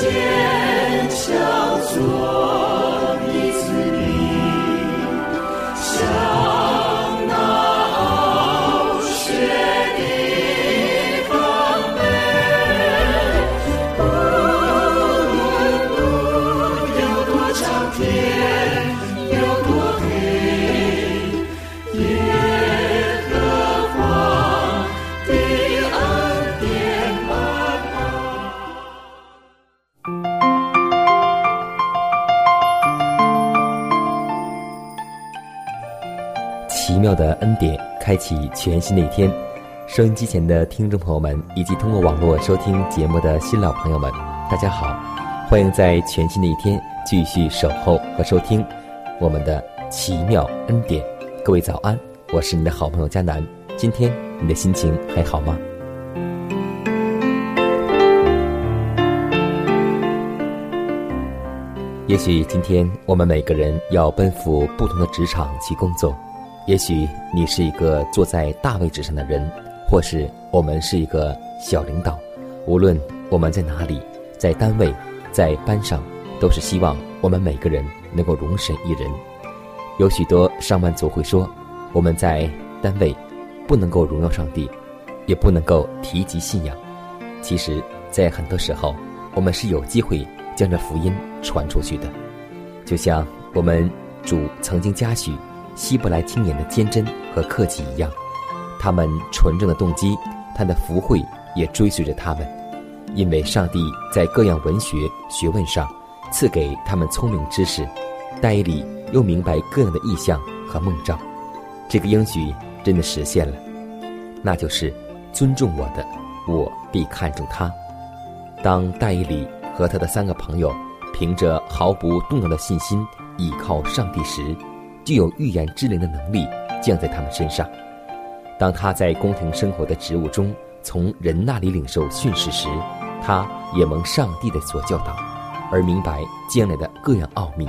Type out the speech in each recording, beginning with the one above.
坚强做。开启全新的一天。收音机前的听众朋友们，以及通过网络收听节目的新老朋友们，大家好！欢迎在全新的一天继续守候和收听我们的奇妙恩典。各位早安，我是你的好朋友佳楠。今天你的心情还好吗？也许今天我们每个人要奔赴不同的职场去工作。也许你是一个坐在大位置上的人，或是我们是一个小领导。无论我们在哪里，在单位，在班上，都是希望我们每个人能够容身一人。有许多上班族会说，我们在单位不能够荣耀上帝，也不能够提及信仰。其实，在很多时候，我们是有机会将这福音传出去的。就像我们主曾经嘉许。希伯来青年的坚贞和客气一样，他们纯正的动机，他的福慧也追随着他们，因为上帝在各样文学学问上赐给他们聪明知识，戴伊里又明白各样的意象和梦兆，这个应许真的实现了，那就是尊重我的，我必看重他。当戴伊里和他的三个朋友凭着毫不动摇的信心倚靠上帝时，具有预言之灵的能力降在他们身上。当他在宫廷生活的职务中从人那里领受训示时，他也蒙上帝的所教导，而明白将来的各样奥秘，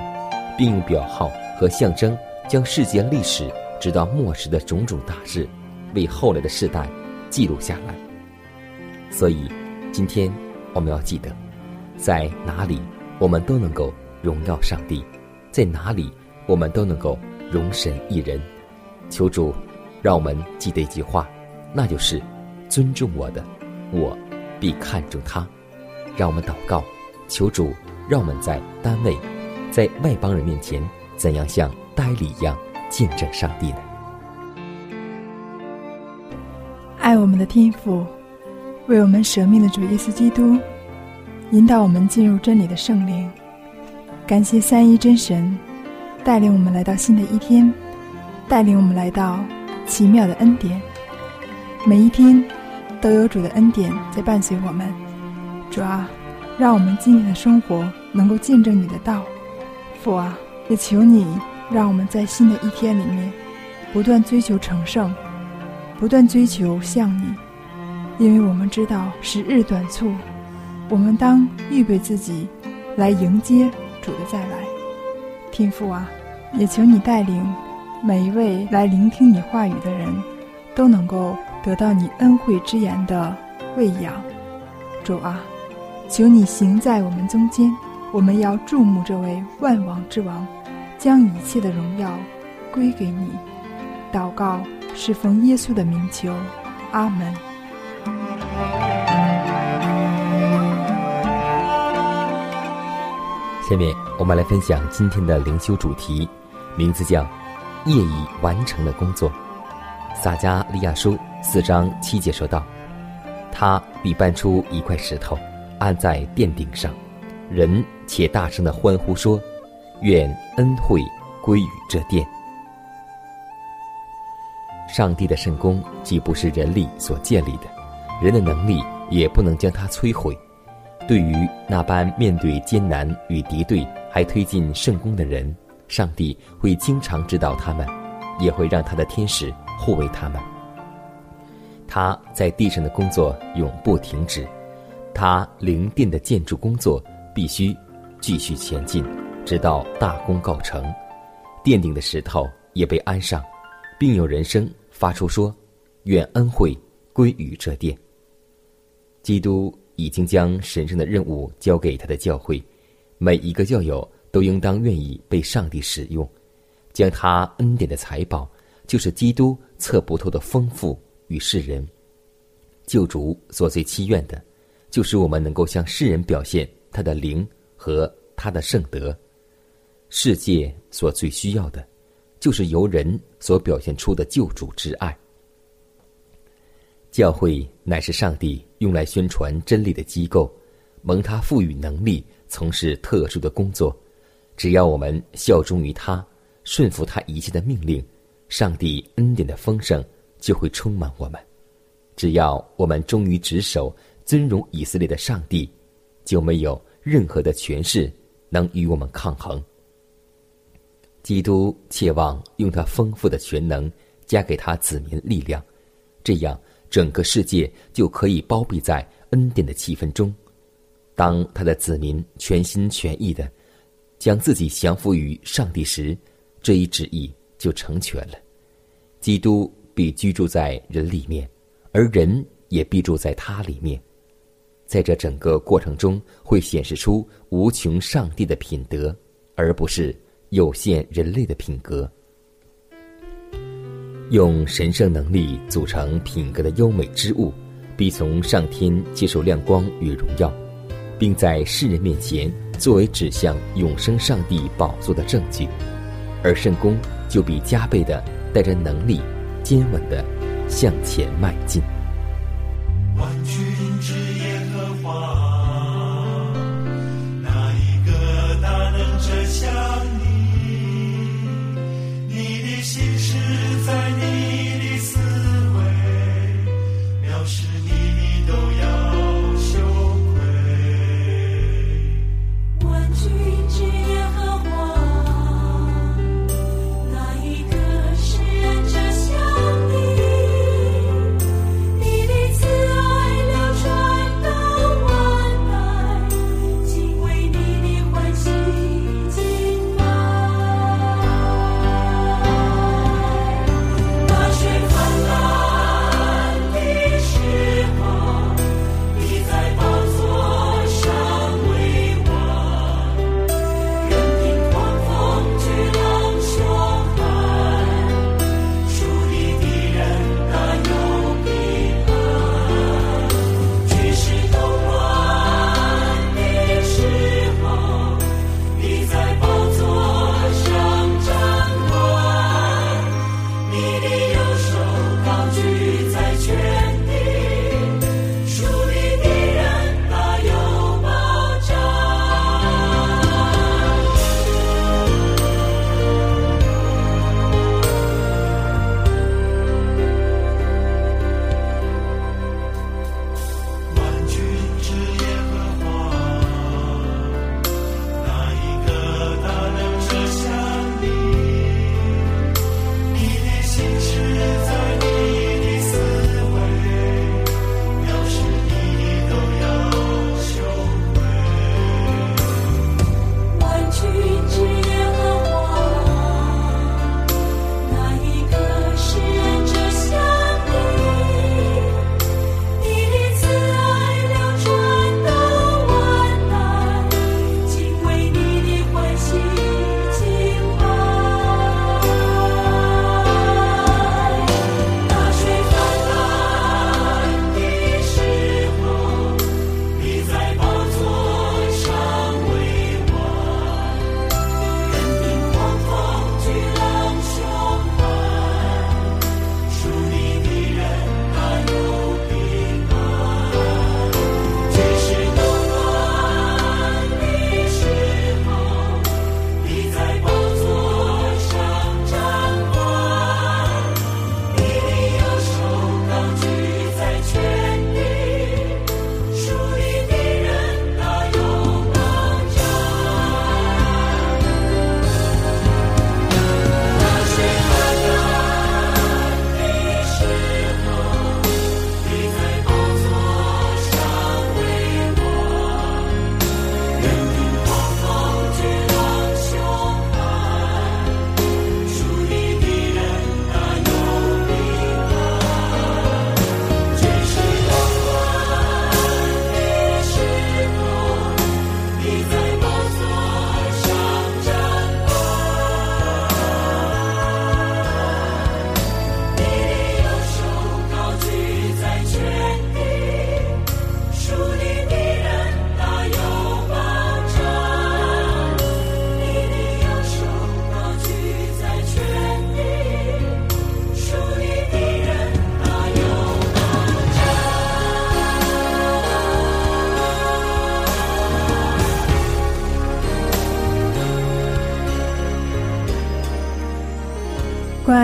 并用表号和象征将世界历史直到末世的种种大事，为后来的世代记录下来。所以，今天我们要记得，在哪里我们都能够荣耀上帝，在哪里我们都能够。容神一人，求主让我们记得一句话，那就是尊重我的，我必看重他。让我们祷告，求主让我们在单位，在外邦人面前，怎样像呆礼一样见证上帝呢？爱我们的天父，为我们舍命的主耶稣基督，引导我们进入真理的圣灵。感谢三一真神。带领我们来到新的一天，带领我们来到奇妙的恩典。每一天都有主的恩典在伴随我们。主啊，让我们今年的生活能够见证你的道。父啊，也求你让我们在新的一天里面不断追求成圣，不断追求像你，因为我们知道时日短促，我们当预备自己来迎接主的再来。天父啊，也求你带领每一位来聆听你话语的人，都能够得到你恩惠之言的喂养。主啊，求你行在我们中间，我们要注目这位万王之王，将一切的荣耀归给你。祷告是奉耶稣的名求，阿门。下面我们来分享今天的灵修主题，名字叫“业已完成的工作”。撒加利亚书四章七节说道：“他必搬出一块石头，安在殿顶上，人且大声的欢呼说：愿恩惠归于这殿。上帝的圣功既不是人力所建立的，人的能力也不能将它摧毁。对于那般面对艰难与敌对还推进圣功的人，上帝会经常指导他们，也会让他的天使护卫他们。他在地上的工作永不停止，他灵殿的建筑工作必须继续前进，直到大功告成。奠定的石头也被安上，并有人声发出说：“愿恩惠归于这殿。”基督已经将神圣的任务交给他的教会，每一个教友都应当愿意被上帝使用，将他恩典的财宝，就是基督测不透的丰富。与世人，救主所最期愿的，就是我们能够向世人表现他的灵和他的圣德。世界所最需要的，就是由人所表现出的救主之爱。教会乃是上帝用来宣传真理的机构，蒙他赋予能力从事特殊的工作。只要我们效忠于他，顺服他一切的命令，上帝恩典的丰盛。就会充满我们。只要我们忠于职守、尊荣以色列的上帝，就没有任何的权势能与我们抗衡。基督切望用他丰富的全能加给他子民力量，这样整个世界就可以包庇在恩典的气氛中。当他的子民全心全意的将自己降服于上帝时，这一旨意就成全了。基督。必居住在人里面，而人也必住在他里面。在这整个过程中，会显示出无穷上帝的品德，而不是有限人类的品格。用神圣能力组成品格的优美之物，必从上天接受亮光与荣耀，并在世人面前作为指向永生上帝宝座的证据。而圣公就必加倍的带着能力。坚稳的向前迈进。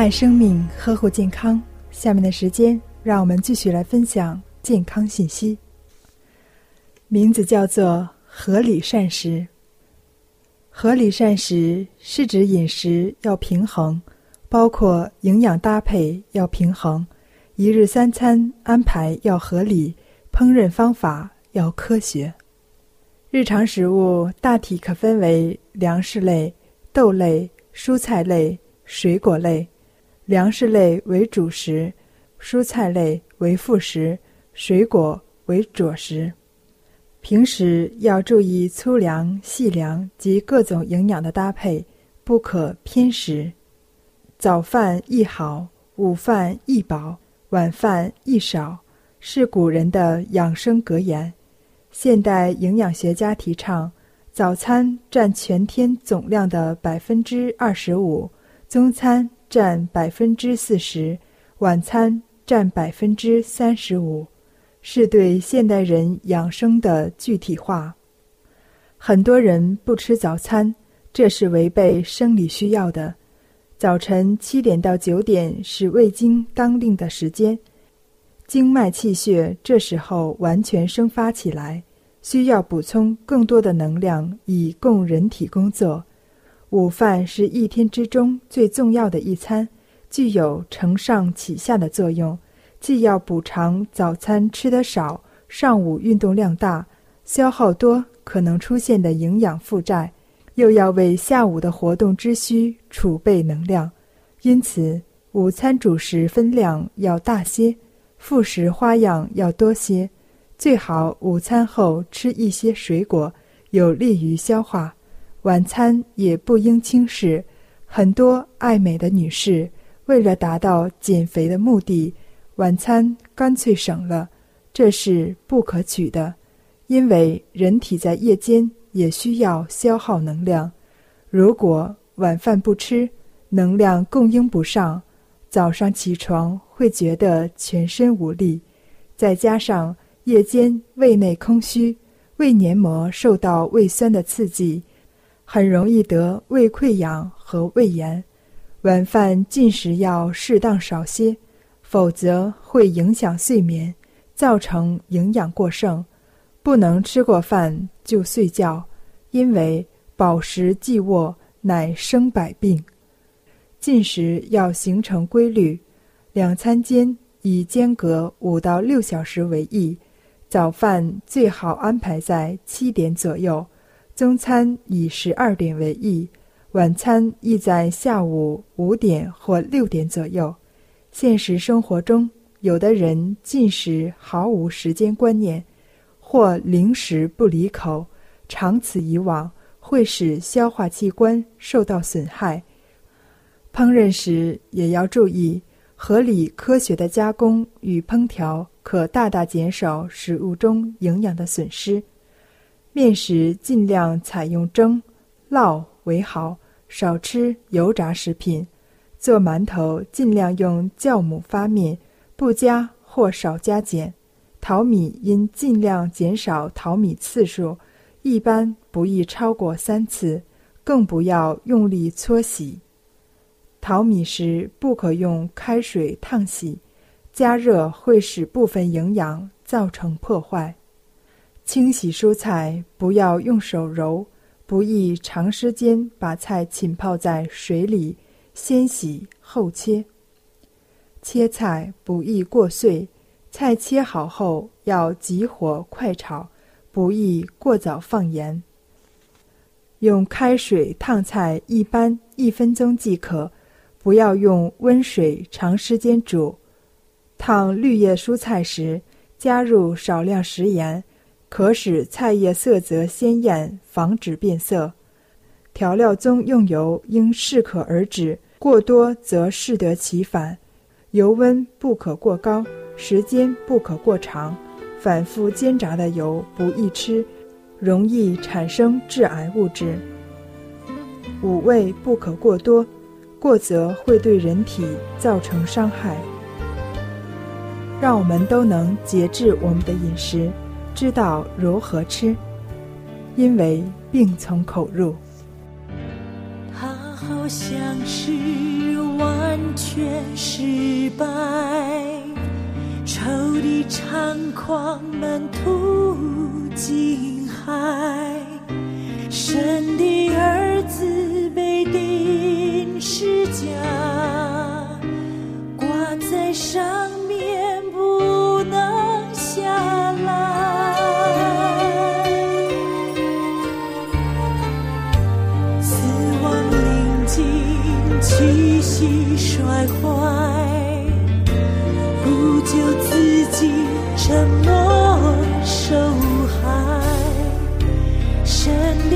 爱生命，呵护健康。下面的时间，让我们继续来分享健康信息。名字叫做合理膳食。合理膳食是指饮食要平衡，包括营养搭配要平衡，一日三餐安排要合理，烹饪方法要科学。日常食物大体可分为粮食类、豆类、蔬菜类、水果类。粮食类为主食，蔬菜类为副食，水果为佐食。平时要注意粗粮、细粮及各种营养的搭配，不可偏食。早饭宜好，午饭宜饱，晚饭宜少，是古人的养生格言。现代营养学家提倡，早餐占全天总量的百分之二十五，中餐。占百分之四十，晚餐占百分之三十五，是对现代人养生的具体化。很多人不吃早餐，这是违背生理需要的。早晨七点到九点是胃经当令的时间，经脉气血这时候完全生发起来，需要补充更多的能量以供人体工作。午饭是一天之中最重要的一餐，具有承上启下的作用，既要补偿早餐吃得少、上午运动量大、消耗多可能出现的营养负债，又要为下午的活动之需储备能量。因此，午餐主食分量要大些，副食花样要多些，最好午餐后吃一些水果，有利于消化。晚餐也不应轻视，很多爱美的女士为了达到减肥的目的，晚餐干脆省了，这是不可取的。因为人体在夜间也需要消耗能量，如果晚饭不吃，能量供应不上，早上起床会觉得全身无力，再加上夜间胃内空虚，胃黏膜受到胃酸的刺激。很容易得胃溃疡和胃炎，晚饭进食要适当少些，否则会影响睡眠，造成营养过剩。不能吃过饭就睡觉，因为饱食即卧乃生百病。进食要形成规律，两餐间以间隔五到六小时为宜，早饭最好安排在七点左右。中餐以十二点为宜，晚餐宜在下午五点或六点左右。现实生活中，有的人进食毫无时间观念，或零食不离口，长此以往会使消化器官受到损害。烹饪时也要注意合理科学的加工与烹调，可大大减少食物中营养的损失。面食尽量采用蒸、烙为好，少吃油炸食品。做馒头尽量用酵母发面，不加或少加碱。淘米应尽量减少淘米次数，一般不宜超过三次，更不要用力搓洗。淘米时不可用开水烫洗，加热会使部分营养造成破坏。清洗蔬菜不要用手揉，不宜长时间把菜浸泡在水里，先洗后切。切菜不宜过碎，菜切好后要急火快炒，不宜过早放盐。用开水烫菜一般一分钟即可，不要用温水长时间煮。烫绿叶蔬菜时，加入少量食盐。可使菜叶色泽鲜艳，防止变色。调料中用油应适可而止，过多则适得其反。油温不可过高，时间不可过长。反复煎炸的油不易吃，容易产生致癌物质。五味不可过多，过则会对人体造成伤害。让我们都能节制我们的饮食。知道如何吃，因为病从口入。他好像是完全失败，仇敌猖狂，满途惊骇，神的儿子被钉十架，挂在上面不能下来。气息衰坏，不救自己，沉默受害。神的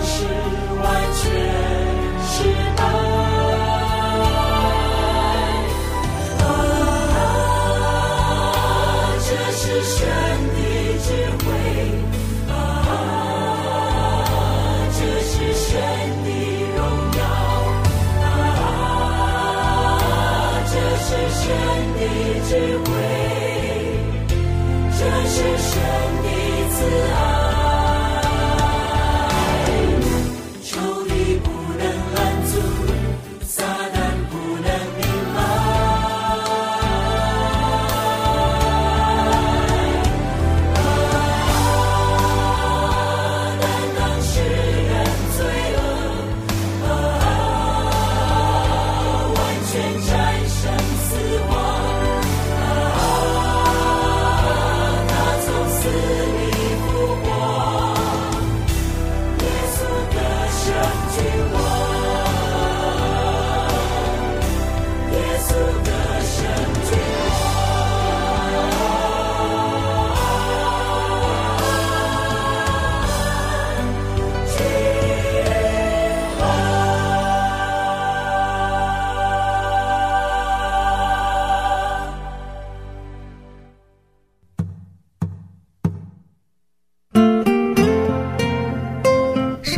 神的智慧，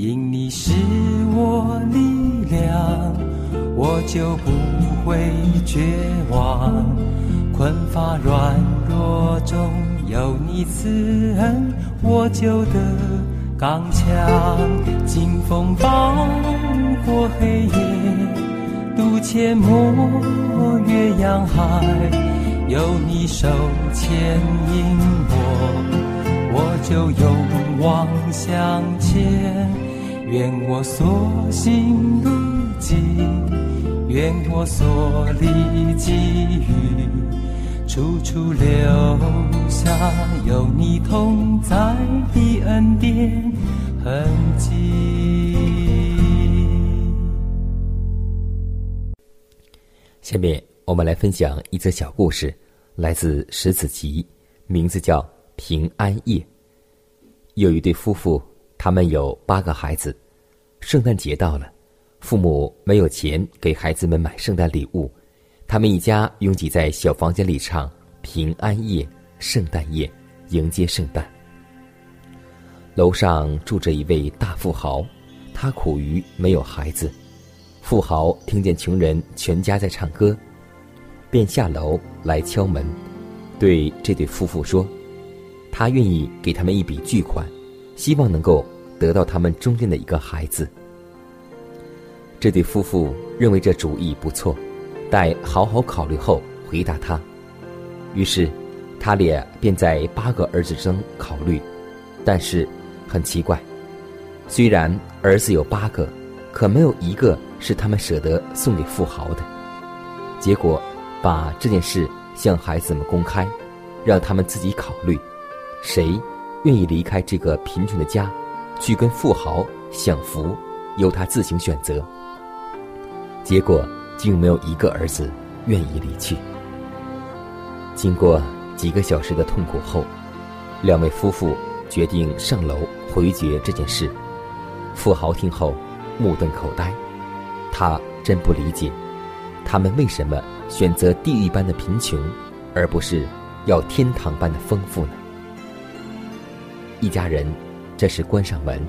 因你是我力量，我就不会绝望。困乏软弱中有你慈恩，我就得刚强。经风暴过黑夜，渡阡陌越洋海，有你手牵引我，我就勇往向前。愿我所行路径，愿我所立给予。处处留下有你同在的恩典痕迹。下面我们来分享一则小故事，来自石子集，名字叫《平安夜》。有一对夫妇，他们有八个孩子。圣诞节到了，父母没有钱给孩子们买圣诞礼物。他们一家拥挤在小房间里唱《平安夜》《圣诞夜》，迎接圣诞。楼上住着一位大富豪，他苦于没有孩子。富豪听见穷人全家在唱歌，便下楼来敲门，对这对夫妇说：“他愿意给他们一笔巨款，希望能够得到他们中间的一个孩子。”这对夫妇认为这主意不错。待好好考虑后回答他，于是他俩便在八个儿子中考虑，但是很奇怪，虽然儿子有八个，可没有一个是他们舍得送给富豪的。结果把这件事向孩子们公开，让他们自己考虑，谁愿意离开这个贫穷的家，去跟富豪享福，由他自行选择。结果。竟没有一个儿子愿意离去。经过几个小时的痛苦后，两位夫妇决定上楼回绝这件事。富豪听后目瞪口呆，他真不理解，他们为什么选择地狱般的贫穷，而不是要天堂般的丰富呢？一家人这时关上门，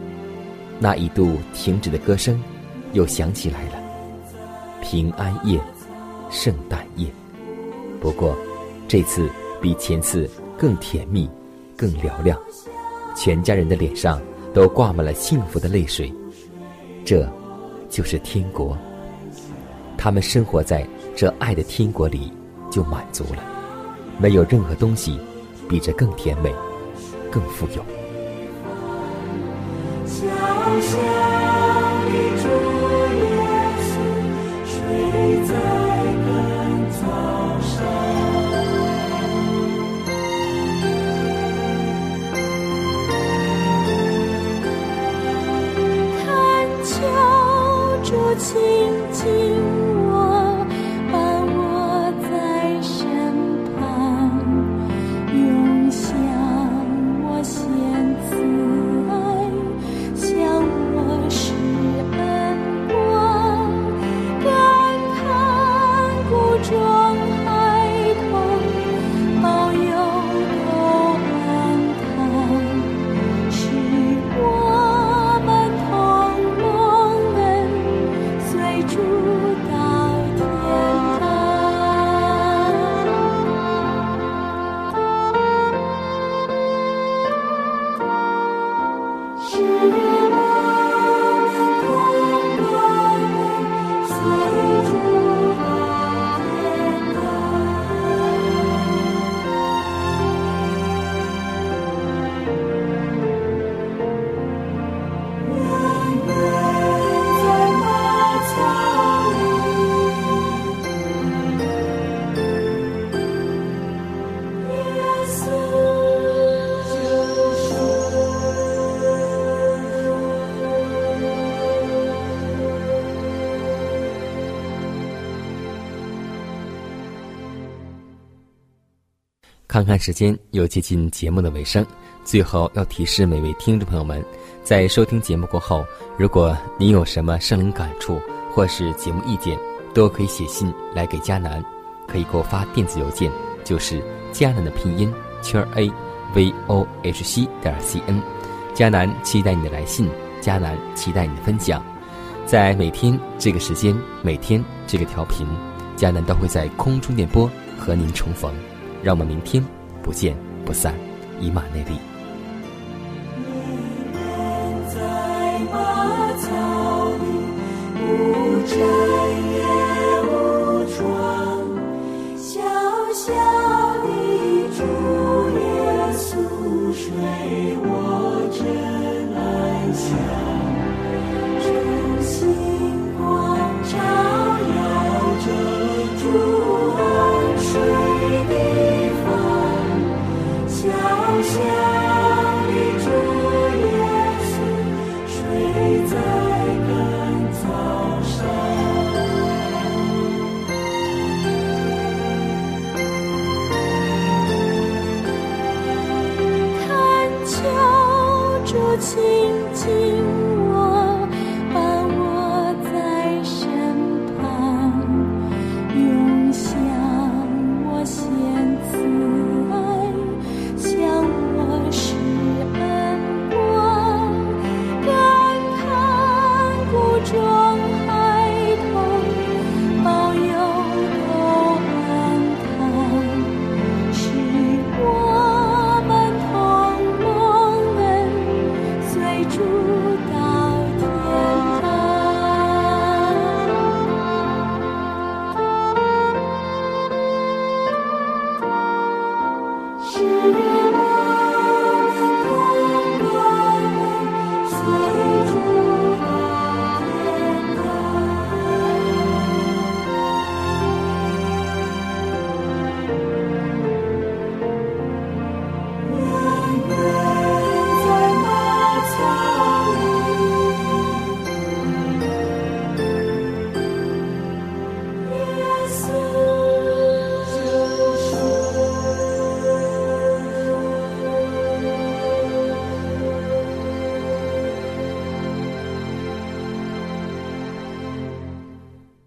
那一度停止的歌声又响起来了。平安夜，圣诞夜。不过，这次比前次更甜蜜，更嘹亮。全家人的脸上都挂满了幸福的泪水。这，就是天国。他们生活在这爱的天国里，就满足了。没有任何东西比这更甜美，更富有。故乡的竹叶青。睡在干草上看秋竹看看时间，又接近节目的尾声，最后要提示每位听众朋友们，在收听节目过后，如果您有什么声音感触，或是节目意见，都可以写信来给佳楠。可以给我发电子邮件，就是佳楠的拼音圈，a v o h c 点 c n 佳楠期待你的来信，佳楠期待你的分享。在每天这个时间，每天这个调频，佳楠都会在空中电波和您重逢。让我们明天不见不散。以马内利。